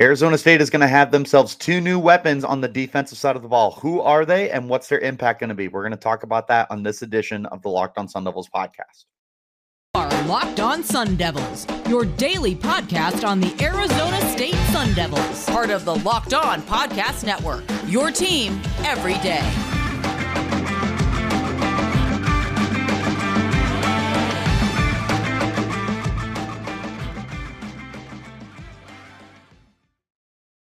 Arizona State is going to have themselves two new weapons on the defensive side of the ball. Who are they and what's their impact going to be? We're going to talk about that on this edition of the Locked On Sun Devils podcast. Are Locked On Sun Devils, your daily podcast on the Arizona State Sun Devils, part of the Locked On Podcast Network. Your team every day.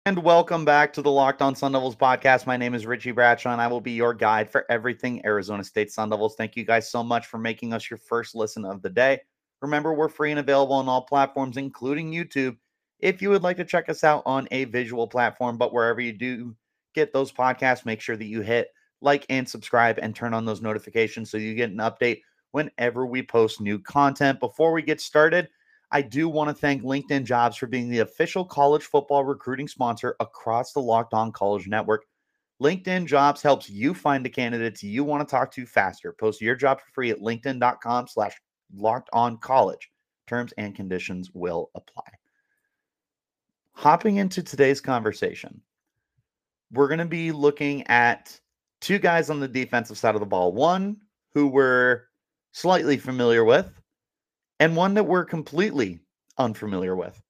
And welcome back to the Locked On Sun Devils podcast. My name is Richie Bradshaw, and I will be your guide for everything Arizona State Sun Devils. Thank you guys so much for making us your first listen of the day. Remember, we're free and available on all platforms, including YouTube. If you would like to check us out on a visual platform, but wherever you do get those podcasts, make sure that you hit like and subscribe and turn on those notifications so you get an update whenever we post new content. Before we get started, I do want to thank LinkedIn Jobs for being the official college football recruiting sponsor across the Locked On College Network. LinkedIn Jobs helps you find the candidates you want to talk to faster. Post your job for free at linkedin.com slash locked on college. Terms and conditions will apply. Hopping into today's conversation, we're going to be looking at two guys on the defensive side of the ball. One who we're slightly familiar with, and one that we're completely unfamiliar with.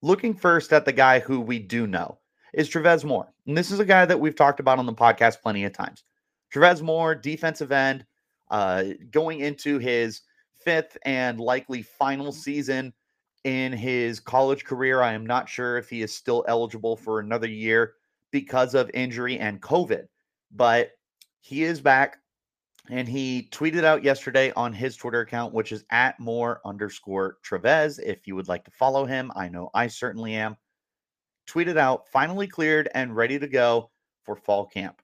Looking first at the guy who we do know is Travez Moore. And this is a guy that we've talked about on the podcast plenty of times. Travez Moore, defensive end, uh, going into his fifth and likely final season in his college career. I am not sure if he is still eligible for another year because of injury and COVID, but he is back. And he tweeted out yesterday on his Twitter account, which is at more underscore Travez. If you would like to follow him, I know I certainly am. Tweeted out, finally cleared and ready to go for fall camp.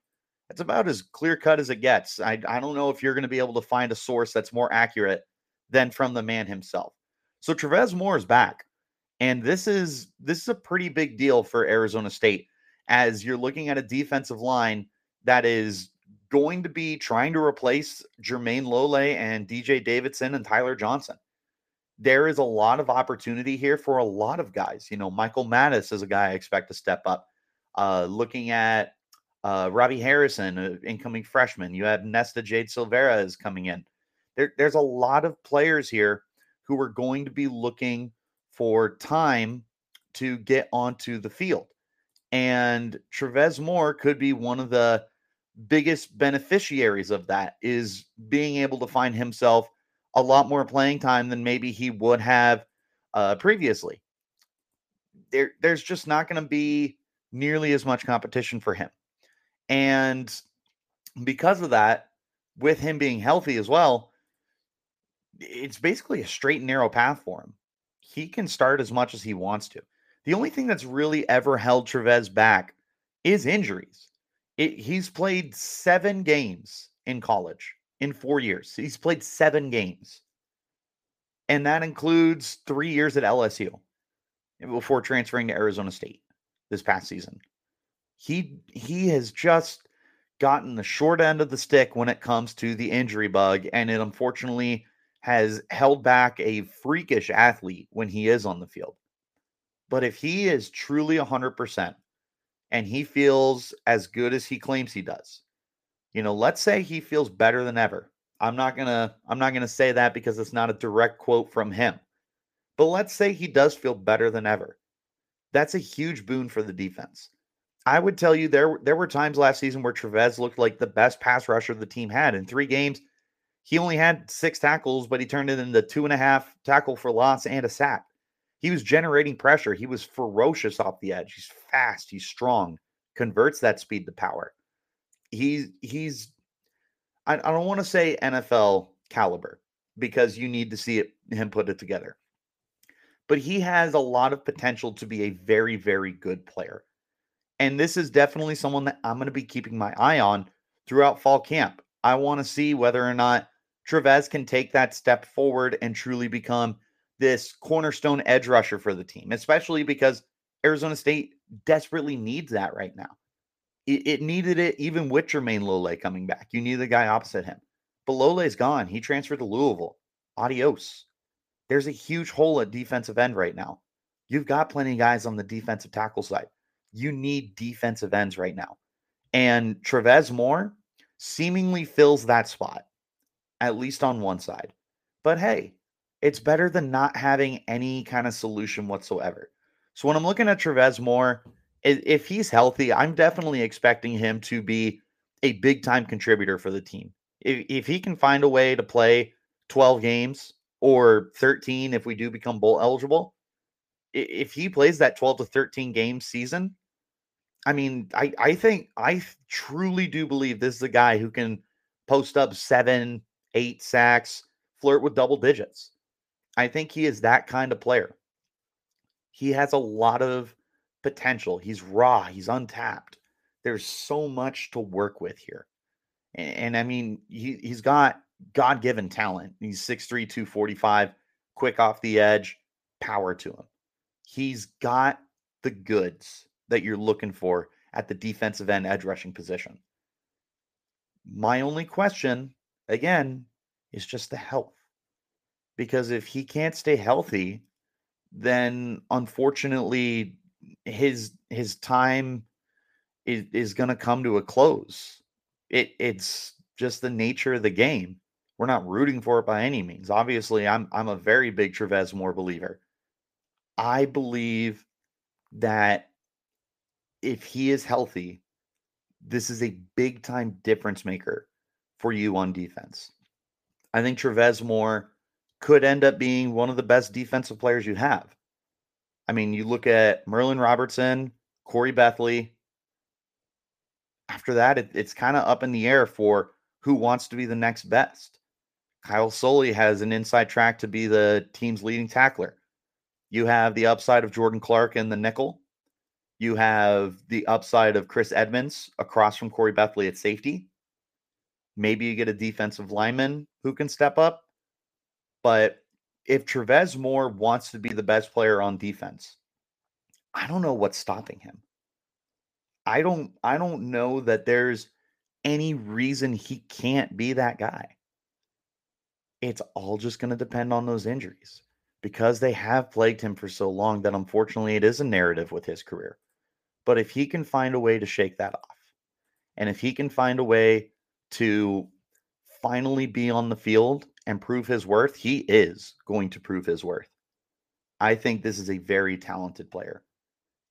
That's about as clear cut as it gets. I, I don't know if you're going to be able to find a source that's more accurate than from the man himself. So Travez Moore is back. And this is this is a pretty big deal for Arizona State as you're looking at a defensive line that is going to be trying to replace Jermayne Lole and DJ Davidson and Tyler Johnson. There is a lot of opportunity here for a lot of guys. You know, Michael Matus is a guy I expect to step up. Uh, looking at uh, Robbie Harrison, uh, incoming freshman. You have Nesta Jade Silvera is coming in. There, there's a lot of players here who are going to be looking for time to get onto the field. And Travez Moore could be one of the biggest beneficiaries of that is being able to find himself a lot more playing time than maybe he would have uh, previously. There, there's just not going to be nearly as much competition for him. And because of that, with him being healthy as well, it's basically a straight and narrow path for him. He can start as much as he wants to. The only thing that's really ever held Travez back is injuries. It, he's played seven games in college in four years. He's played seven games. And that includes three years at LSU before transferring to Arizona State this past season. He he has just gotten the short end of the stick when it comes to the injury bug, and it unfortunately has held back a freakish athlete when he is on the field. But if he is truly 100%, and he feels as good as he claims he does. You know, let's say he feels better than ever. I'm not going to I'm not going to say that because it's not a direct quote from him. But let's say he does feel better than ever. That's a huge boon for the defense. I would tell you there there were times last season where Travez looked like the best pass rusher the team had. In three games, he only had six tackles, but he turned it into two and a half tackle for loss and a sack. He was generating pressure. He was ferocious off the edge. He's fast. He's strong. Converts that speed to power. He's he's. I, I don't want to say NFL caliber because you need to see it him put it together. But he has a lot of potential to be a very very good player. And this is definitely someone that I'm going to be keeping my eye on throughout fall camp. I want to see whether or not Travez can take that step forward and truly become this cornerstone edge rusher for the team, especially because Arizona State desperately needs that right now. It, it needed it even with Jermayne Lole coming back. You need the guy opposite him. But Lole's gone. He transferred to Louisville. Adios. There's a huge hole at defensive end right now. You've got plenty of guys on the defensive tackle side. You need defensive ends right now. And Travez Moore seemingly fills that spot, at least on one side. But hey, it's better than not having any kind of solution whatsoever. So when I'm looking at Travez Moore, if he's healthy, I'm definitely expecting him to be a big time contributor for the team. If, if he can find a way to play 12 games or 13 if we do become bowl eligible, if he plays that 12 to 13 game season, I mean, I, I think I truly do believe this is a guy who can post up seven, eight sacks, flirt with double digits. I think he is that kind of player. He has a lot of potential. He's raw, he's untapped. There's so much to work with here. And, and I mean, he, he's got God given talent. He's 6'3, 245, quick off the edge, power to him. He's got the goods that you're looking for at the defensive end edge rushing position. My only question, again, is just the health. Because if he can't stay healthy, then unfortunately his his time is, is going to come to a close. It it's just the nature of the game. We're not rooting for it by any means. Obviously, I'm I'm a very big Travez Moore believer. I believe that if he is healthy, this is a big time difference maker for you on defense. I think Travez Moore could end up being one of the best defensive players you have. I mean, you look at Merlin Robertson, Corey Bethley. After that, it, it's kind of up in the air for who wants to be the next best. Kyle Soelle has an inside track to be the team's leading tackler. You have the upside of Jordan Clark in the nickel. You have the upside of Chris Edmonds across from Corey Bethley at safety. Maybe you get a defensive lineman who can step up. But if Travez Moore wants to be the best player on defense, I don't know what's stopping him. I don't I don't know that there's any reason he can't be that guy. It's all just going to depend on those injuries because they have plagued him for so long that unfortunately it is a narrative with his career. But if he can find a way to shake that off, and if he can find a way to finally be on the field and prove his worth, he is going to prove his worth. I think this is a very talented player.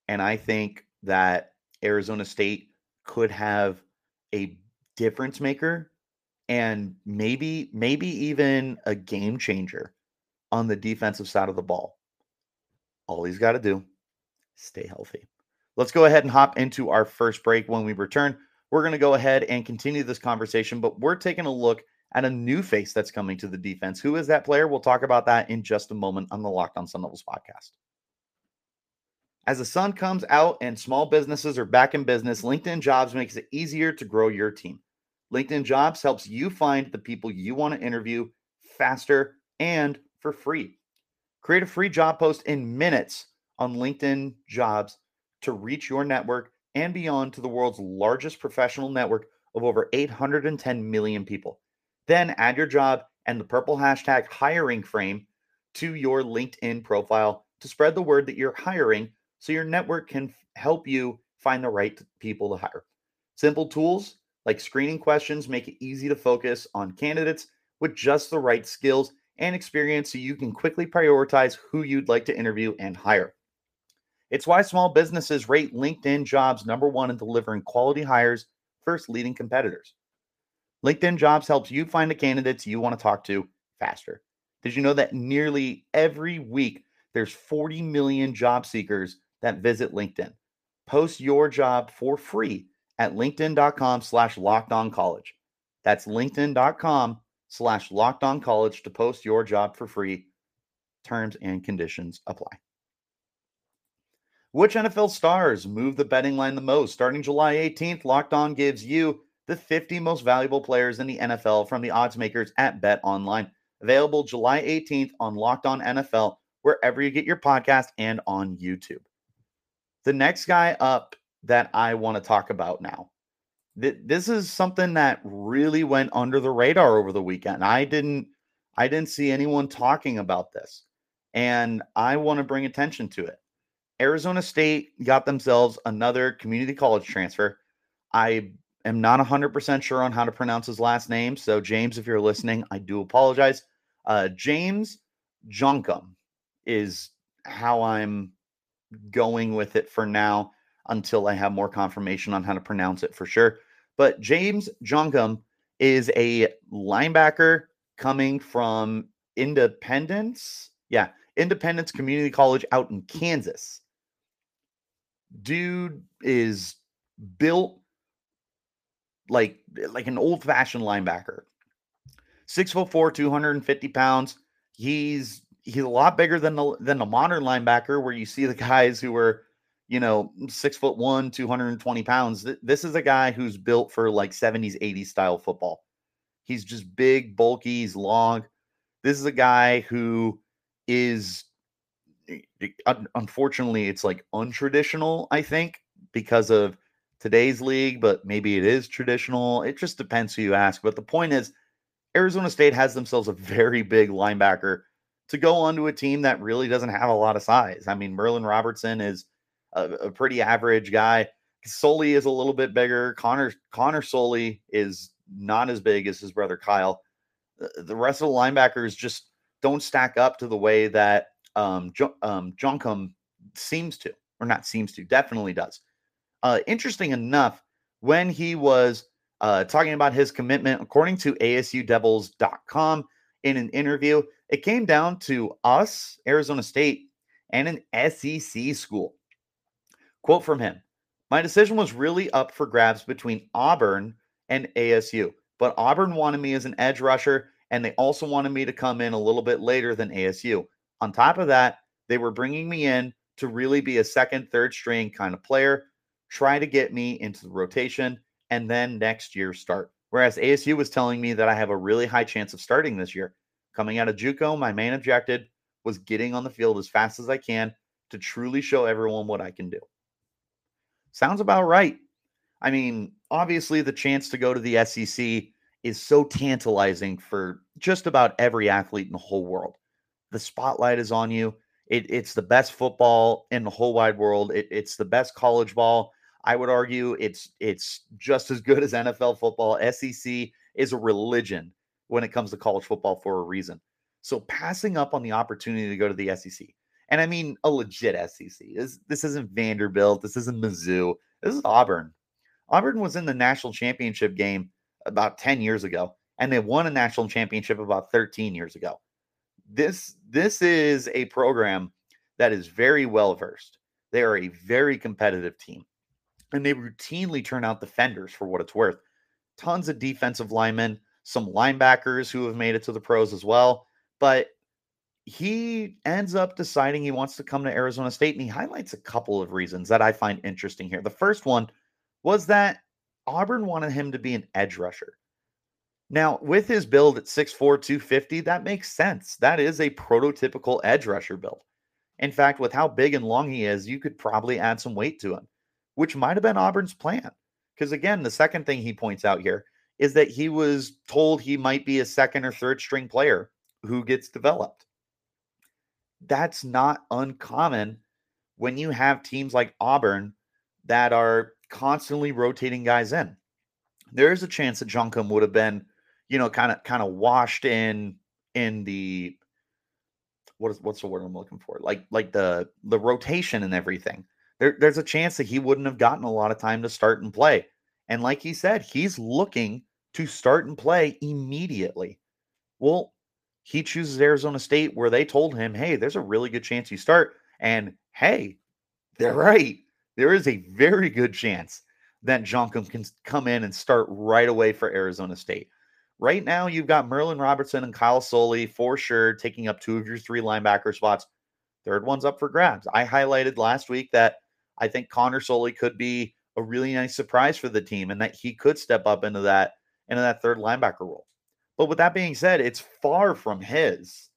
And I think that Arizona State could have a difference maker and maybe maybe even a game changer on the defensive side of the ball. All he's got to do stay healthy. Let's go ahead and hop into our first break. When we return, we're going to go ahead and continue this conversation, but we're taking a look at a new face that's coming to the defense. Who is that player? We'll talk about that in just a moment on the Locked On Sun Devils podcast. As the sun comes out and small businesses are back in business, LinkedIn Jobs makes it easier to grow your team. LinkedIn Jobs helps you find the people you want to interview faster and for free. Create a free job post in minutes on LinkedIn Jobs to reach your network and beyond to the world's largest professional network of over 810 million people. Then add your job and the purple hashtag hiring frame to your LinkedIn profile to spread the word that you're hiring so your network can help you find the right people to hire. Simple tools like screening questions make it easy to focus on candidates with just the right skills and experience so you can quickly prioritize who you'd like to interview and hire. It's why small businesses rate LinkedIn jobs number one in delivering quality hires versus leading competitors. LinkedIn jobs helps you find the candidates you want to talk to faster. Did you know that nearly every week there's 40 million job seekers that visit LinkedIn? Post your job for free at linkedin.com slash locked on college. That's linkedin.com slash locked on college to post your job for free. Terms and conditions apply. Which NFL stars move the betting line the most? Starting July 18th, Locked On gives you the 50 most valuable players in the NFL from the odds makers at Bet Online. Available July 18th on Locked On NFL, wherever you get your podcast and on YouTube. The next guy up that I want to talk about now. This is something that really went under the radar over the weekend. I didn't I didn't see anyone talking about this. And I want to bring attention to it. Arizona State got themselves another community college transfer. I am not 100% sure on how to pronounce his last name. So, James, if you're listening, I do apologize. Uh, James Djonkam is how I'm going with it for now until I have more confirmation on how to pronounce it for sure. But James Djonkam is a linebacker coming from Independence. Yeah, Independence Community College out in Kansas. Dude is built like like an old-fashioned linebacker. Six foot four, 250 pounds. He's he's a lot bigger than the than the modern linebacker where you see the guys who are you know six foot one 220 pounds this is a guy who's built for like 70s 80s style football he's just big bulky he's long this is a guy who is eh, eh, unfortunately it's like untraditional i think because of today's league but maybe it is traditional it just depends who you ask but the point is arizona state has themselves a very big linebacker to go onto a team that really doesn't have a lot of size. I mean, Merlin Robertson is a, a pretty average guy. Soelle is a little bit bigger. Connor Connor Soelle is not as big as his brother Kyle. The rest of the linebackers just don't stack up to the way that um, jo- um, seems to, or not seems to, definitely does. Uh, interesting enough, when he was uh, talking about his commitment, according to ASUDevils.com, in an interview, it came down to us, Arizona State, and an SEC school. Quote from him My decision was really up for grabs between Auburn and ASU, but Auburn wanted me as an edge rusher, and they also wanted me to come in a little bit later than ASU. On top of that, they were bringing me in to really be a second, third string kind of player, try to get me into the rotation, and then next year start. Whereas ASU was telling me that I have a really high chance of starting this year. Coming out of Juco, my main objective was getting on the field as fast as I can to truly show everyone what I can do. Sounds about right. I mean, obviously, the chance to go to the SEC is so tantalizing for just about every athlete in the whole world. The spotlight is on you. It, it's the best football in the whole wide world. It, it's the best college ball. I would argue it's it's just as good as NFL football. SEC is a religion when it comes to college football for a reason. So passing up on the opportunity to go to the SEC, and I mean a legit SEC. This this isn't Vanderbilt. This isn't Mizzou. This is Auburn. Auburn was in the national championship game about 10 years ago, and they won a national championship about 13 years ago. This this is a program that is very well versed. They are a very competitive team, and they routinely turn out defenders for what it's worth. Tons of defensive linemen, some linebackers who have made it to the pros as well. But he ends up deciding he wants to come to Arizona State, and he highlights a couple of reasons that I find interesting here. The first one was that Auburn wanted him to be an edge rusher. Now, with his build at 6'4, 250, that makes sense. That is a prototypical edge rusher build. In fact, with how big and long he is, you could probably add some weight to him, which might have been Auburn's plan. Because again, the second thing he points out here is that he was told he might be a second or third string player who gets developed. That's not uncommon when you have teams like Auburn that are constantly rotating guys in. There is a chance that Djonkam would have been, you know, kind of kind of washed in in the what is what's the word I'm looking for? Like like the the rotation and everything. There, there's a chance that he wouldn't have gotten a lot of time to start and play. And like he said, he's looking to start and play immediately. Well, he chooses Arizona State where they told him, hey, there's a really good chance you start. And hey, they're right. There is a very good chance that Djonkam can come in and start right away for Arizona State. Right now, you've got Merlin Robertson and Kyle Soelle for sure taking up two of your three linebacker spots. Third one's up for grabs. I highlighted last week that I think Connor Soelle could be a really nice surprise for the team and that he could step up into that into that third linebacker role. But with that being said, it's far from his.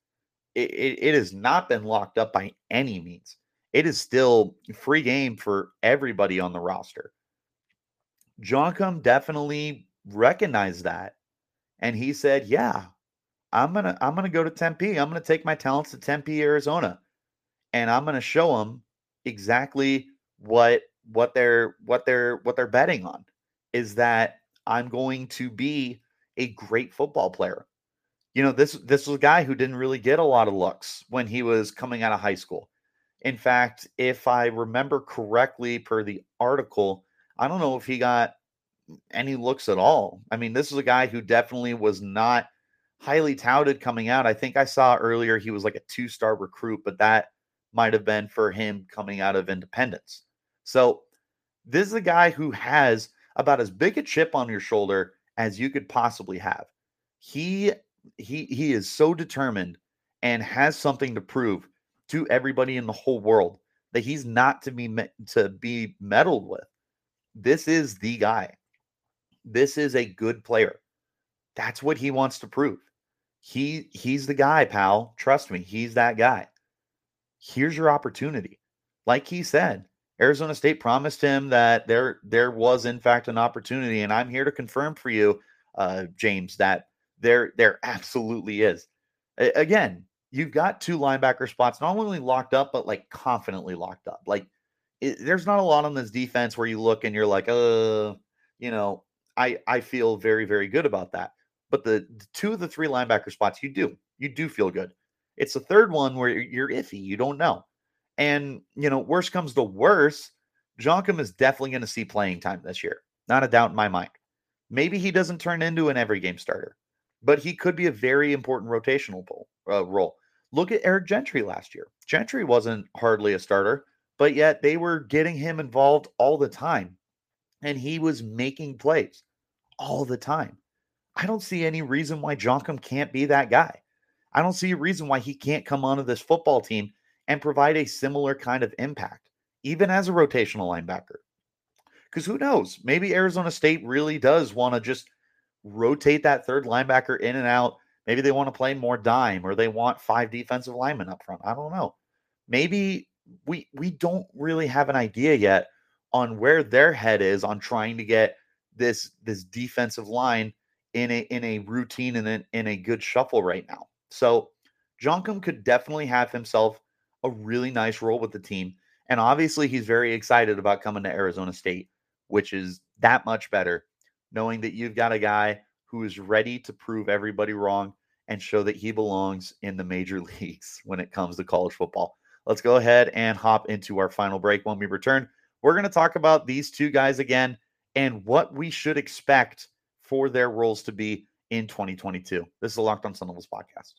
It, it, it, has not been locked up by any means. It is still free game for everybody on the roster. Djonkam definitely recognized that. And he said, Yeah, I'm gonna I'm gonna go to Tempe. I'm gonna take my talents to Tempe, Arizona. And I'm gonna show them exactly what what they're what they're what they're betting on is that I'm going to be a great football player. You know, this this was a guy who didn't really get a lot of looks when he was coming out of high school. In fact, if I remember correctly per the article, I don't know if he got any looks at all. I mean, this is a guy who definitely was not highly touted coming out. I think I saw earlier he was like a two-star recruit, but that might have been for him coming out of independence. So, this is a guy who has about as big a chip on your shoulder as you could possibly have. He he he is so determined and has something to prove to everybody in the whole world that he's not to be to be meddled with. This is the guy. This is a good player. That's what he wants to prove. He he's the guy, pal. Trust me, he's that guy. Here's your opportunity. Like he said, Arizona State promised him that there there was in fact an opportunity, and I'm here to confirm for you, uh, James, that there there absolutely is. A- again, you've got two linebacker spots not only locked up, but like confidently locked up. Like it, there's not a lot on this defense where you look and you're like, uh, you know, I I feel very very good about that. But the, the two of the three linebacker spots, you do you do feel good. It's the third one where you're iffy. You don't know. And, you know, worst comes to worst, Djonkam is definitely going to see playing time this year. Not a doubt in my mind. Maybe he doesn't turn into an every game starter, but he could be a very important rotational pull, uh, role. Look at Eric Gentry last year. Gentry wasn't hardly a starter, but yet they were getting him involved all the time. And he was making plays all the time. I don't see any reason why Djonkam can't be that guy. I don't see a reason why he can't come onto this football team and provide a similar kind of impact, even as a rotational linebacker. Because who knows? Maybe Arizona State really does want to just rotate that third linebacker in and out. Maybe they want to play more dime or they want five defensive linemen up front. I don't know. Maybe we we don't really have an idea yet on where their head is on trying to get this this defensive line in a in a routine and in, in a good shuffle right now. So Djonkam could definitely have himself a really nice role with the team. And obviously, he's very excited about coming to Arizona State, which is that much better, knowing that you've got a guy who is ready to prove everybody wrong and show that he belongs in the major leagues when it comes to college football. Let's go ahead and hop into our final break. When we return, we're going to talk about these two guys again and what we should expect for their roles to be in 2022. This is the Locked On Sun Devils podcast.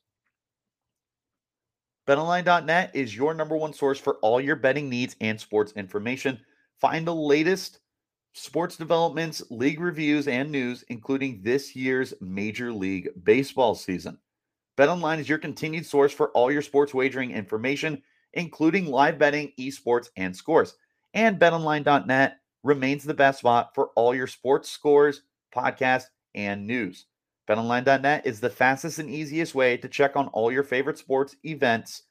BetOnline.net is your number one source for all your betting needs and sports information. Find the latest sports developments, league reviews, and news, including this year's Major League Baseball season. BetOnline is your continued source for all your sports wagering information, including live betting, esports, and scores. And BetOnline.net remains the best spot for all your sports scores, podcasts, and news. BetOnline.net is the fastest and easiest way to check on all your favorite sports events,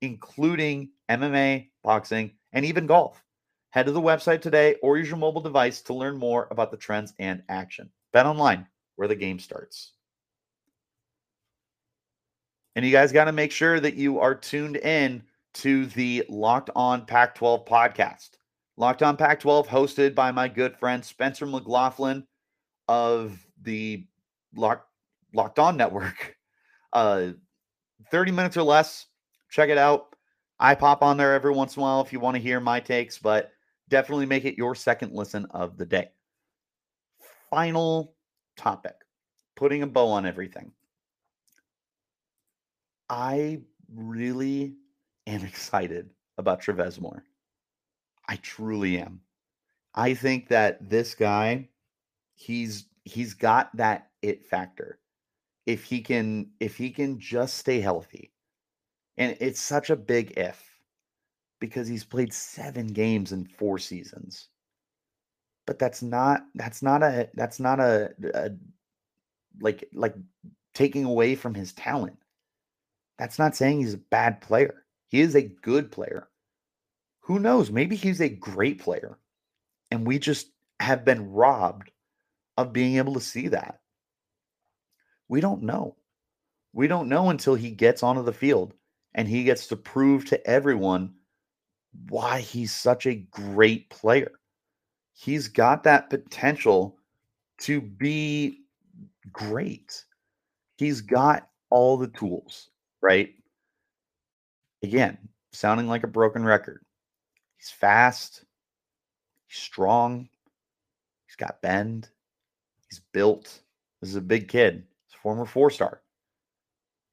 including MMA, boxing, and even golf. Head to the website today or use your mobile device to learn more about the trends and action. BetOnline, where the game starts. And you guys got to make sure that you are tuned in to the Locked On Pac 12 podcast. Locked On Pac 12, hosted by my good friend Spencer McLaughlin of the Locked Locked On Network. Uh, 30 minutes or less. Check it out. I pop on there every once in a while if you want to hear my takes, but definitely make it your second listen of the day. Final topic putting a bow on everything. I really am excited about Travez Moore. I truly am. I think that this guy, he's he's got that it factor. If he can if he can just stay healthy. And it's such a big if because he's played 7 games in 4 seasons. But that's not that's not a that's not a, a like like taking away from his talent. That's not saying he's a bad player. He is a good player. Who knows? Maybe he's a great player. And we just have been robbed of being able to see that. We don't know. We don't know until he gets onto the field and he gets to prove to everyone why he's such a great player. He's got that potential to be great. He's got all the tools, right? Again, sounding like a broken record. He's fast, he's strong, he's got bend, he's built. This is a big kid. Former four star.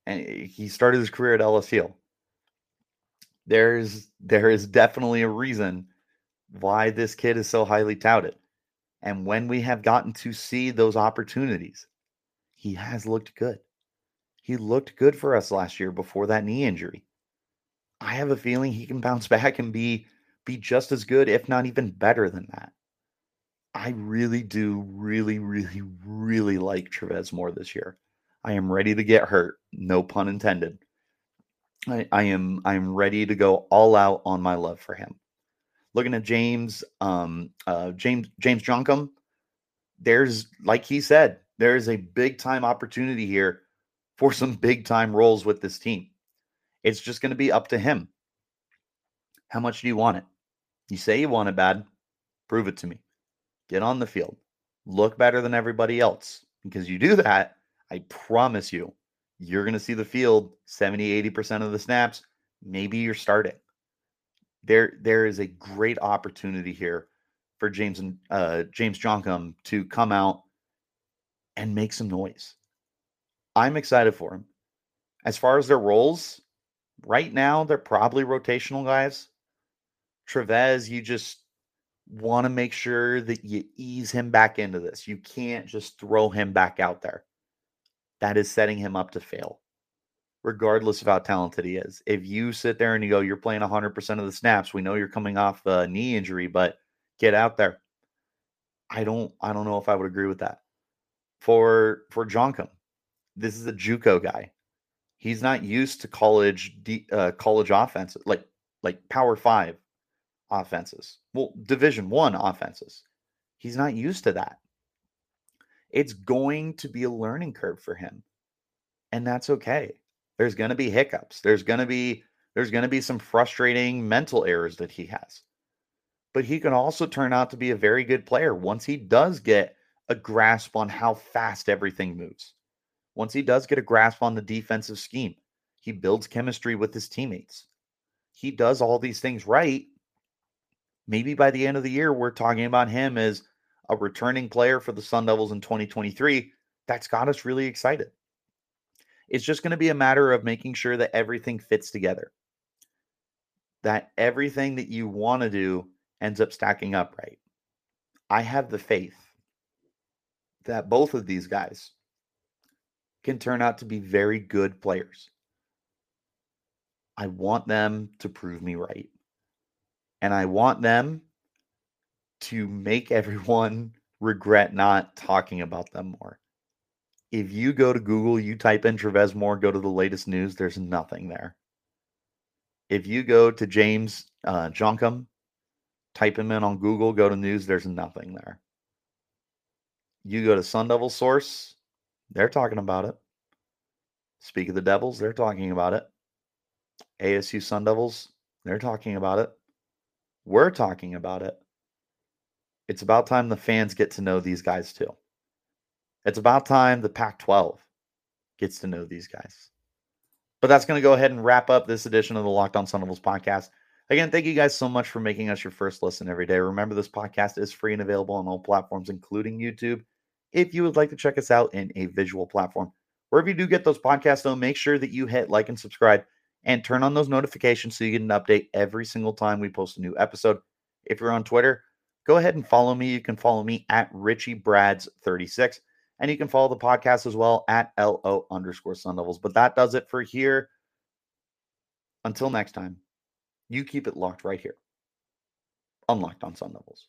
And he started his career at LSU. There's there is definitely a reason why this kid is so highly touted. And when we have gotten to see those opportunities, he has looked good. He looked good for us last year before that knee injury. I have a feeling he can bounce back and be be just as good, if not even better than that. I really do, really, really, really like Travez Moore this year. I am ready to get hurt, no pun intended. I, I am I am ready to go all out on my love for him. Looking at James, um, uh, James James Djonkam, there's like he said, there is a big time opportunity here for some big time roles with this team. It's just going to be up to him. How much do you want it? You say you want it bad, prove it to me. Get on the field. Look better than everybody else. Because you do that, I promise you, you're going to see the field 70, 80% of the snaps. Maybe you're starting. There, there is a great opportunity here for James and uh, James Djonkam to come out and make some noise. I'm excited for him. As far as their roles, right now they're probably rotational guys. Travez, you just want to make sure that you ease him back into this. You can't just throw him back out there. That is setting him up to fail, regardless of how talented he is. If you sit there and you go, you're playing 100% of the snaps, we know you're coming off a knee injury, but get out there. I don't, I don't know if I would agree with that. For for Djonkam, this is a JUCO guy. He's not used to college uh, college offense like like Power Five offenses. Well, Division One offenses. He's not used to that. It's going to be a learning curve for him, and that's okay. There's going to be hiccups. There's going to be there's going to be some frustrating mental errors that he has. But he can also turn out to be a very good player once he does get a grasp on how fast everything moves once he does get a grasp on the defensive scheme, he builds chemistry with his teammates. He does all these things right. Maybe by the end of the year, we're talking about him as a returning player for the Sun Devils in 2023. That's got us really excited. It's just going to be a matter of making sure that everything fits together, that everything that you want to do ends up stacking up right. I have the faith that both of these guys can turn out to be very good players. I want them to prove me right. And I want them to make everyone regret not talking about them more. If you go to Google, you type in Travez Moore, go to the latest news, there's nothing there. If you go to James uh, type him in on Google, go to news, there's nothing there. You go to Sun Devil Source, they're talking about it. Speak of the Devils, they're talking about it. ASU Sun Devils, they're talking about it. We're talking about it. It's about time the fans get to know these guys too. It's about time the Pac 12 gets to know these guys. But that's going to go ahead and wrap up this edition of the Locked On Sun Devils podcast. Again, thank you guys so much for making us your first listen every day. Remember, this podcast is free and available on all platforms, including YouTube if you would like to check us out in a visual platform. Wherever you do get those podcasts, though, make sure that you hit like and subscribe and turn on those notifications so you get an update every single time we post a new episode. If you're on Twitter, go ahead and follow me. You can follow me at Richie Brads36. And you can follow the podcast as well at LO underscore Sun Devils. But that does it for here. Until next time, you keep it locked right here. Unlocked on Sun Devils.